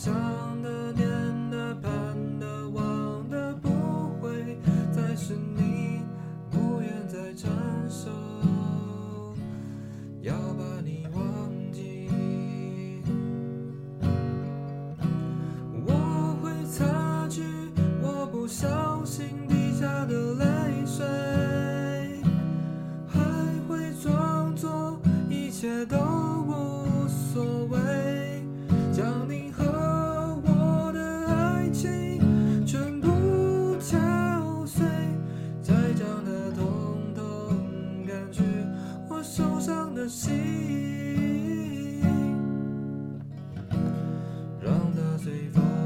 想的、念的、盼的、望的，不会再是你，不愿再承受，要把你忘记。我会擦去我不小心滴下的泪水，还会装作一切都无所谓，最棒。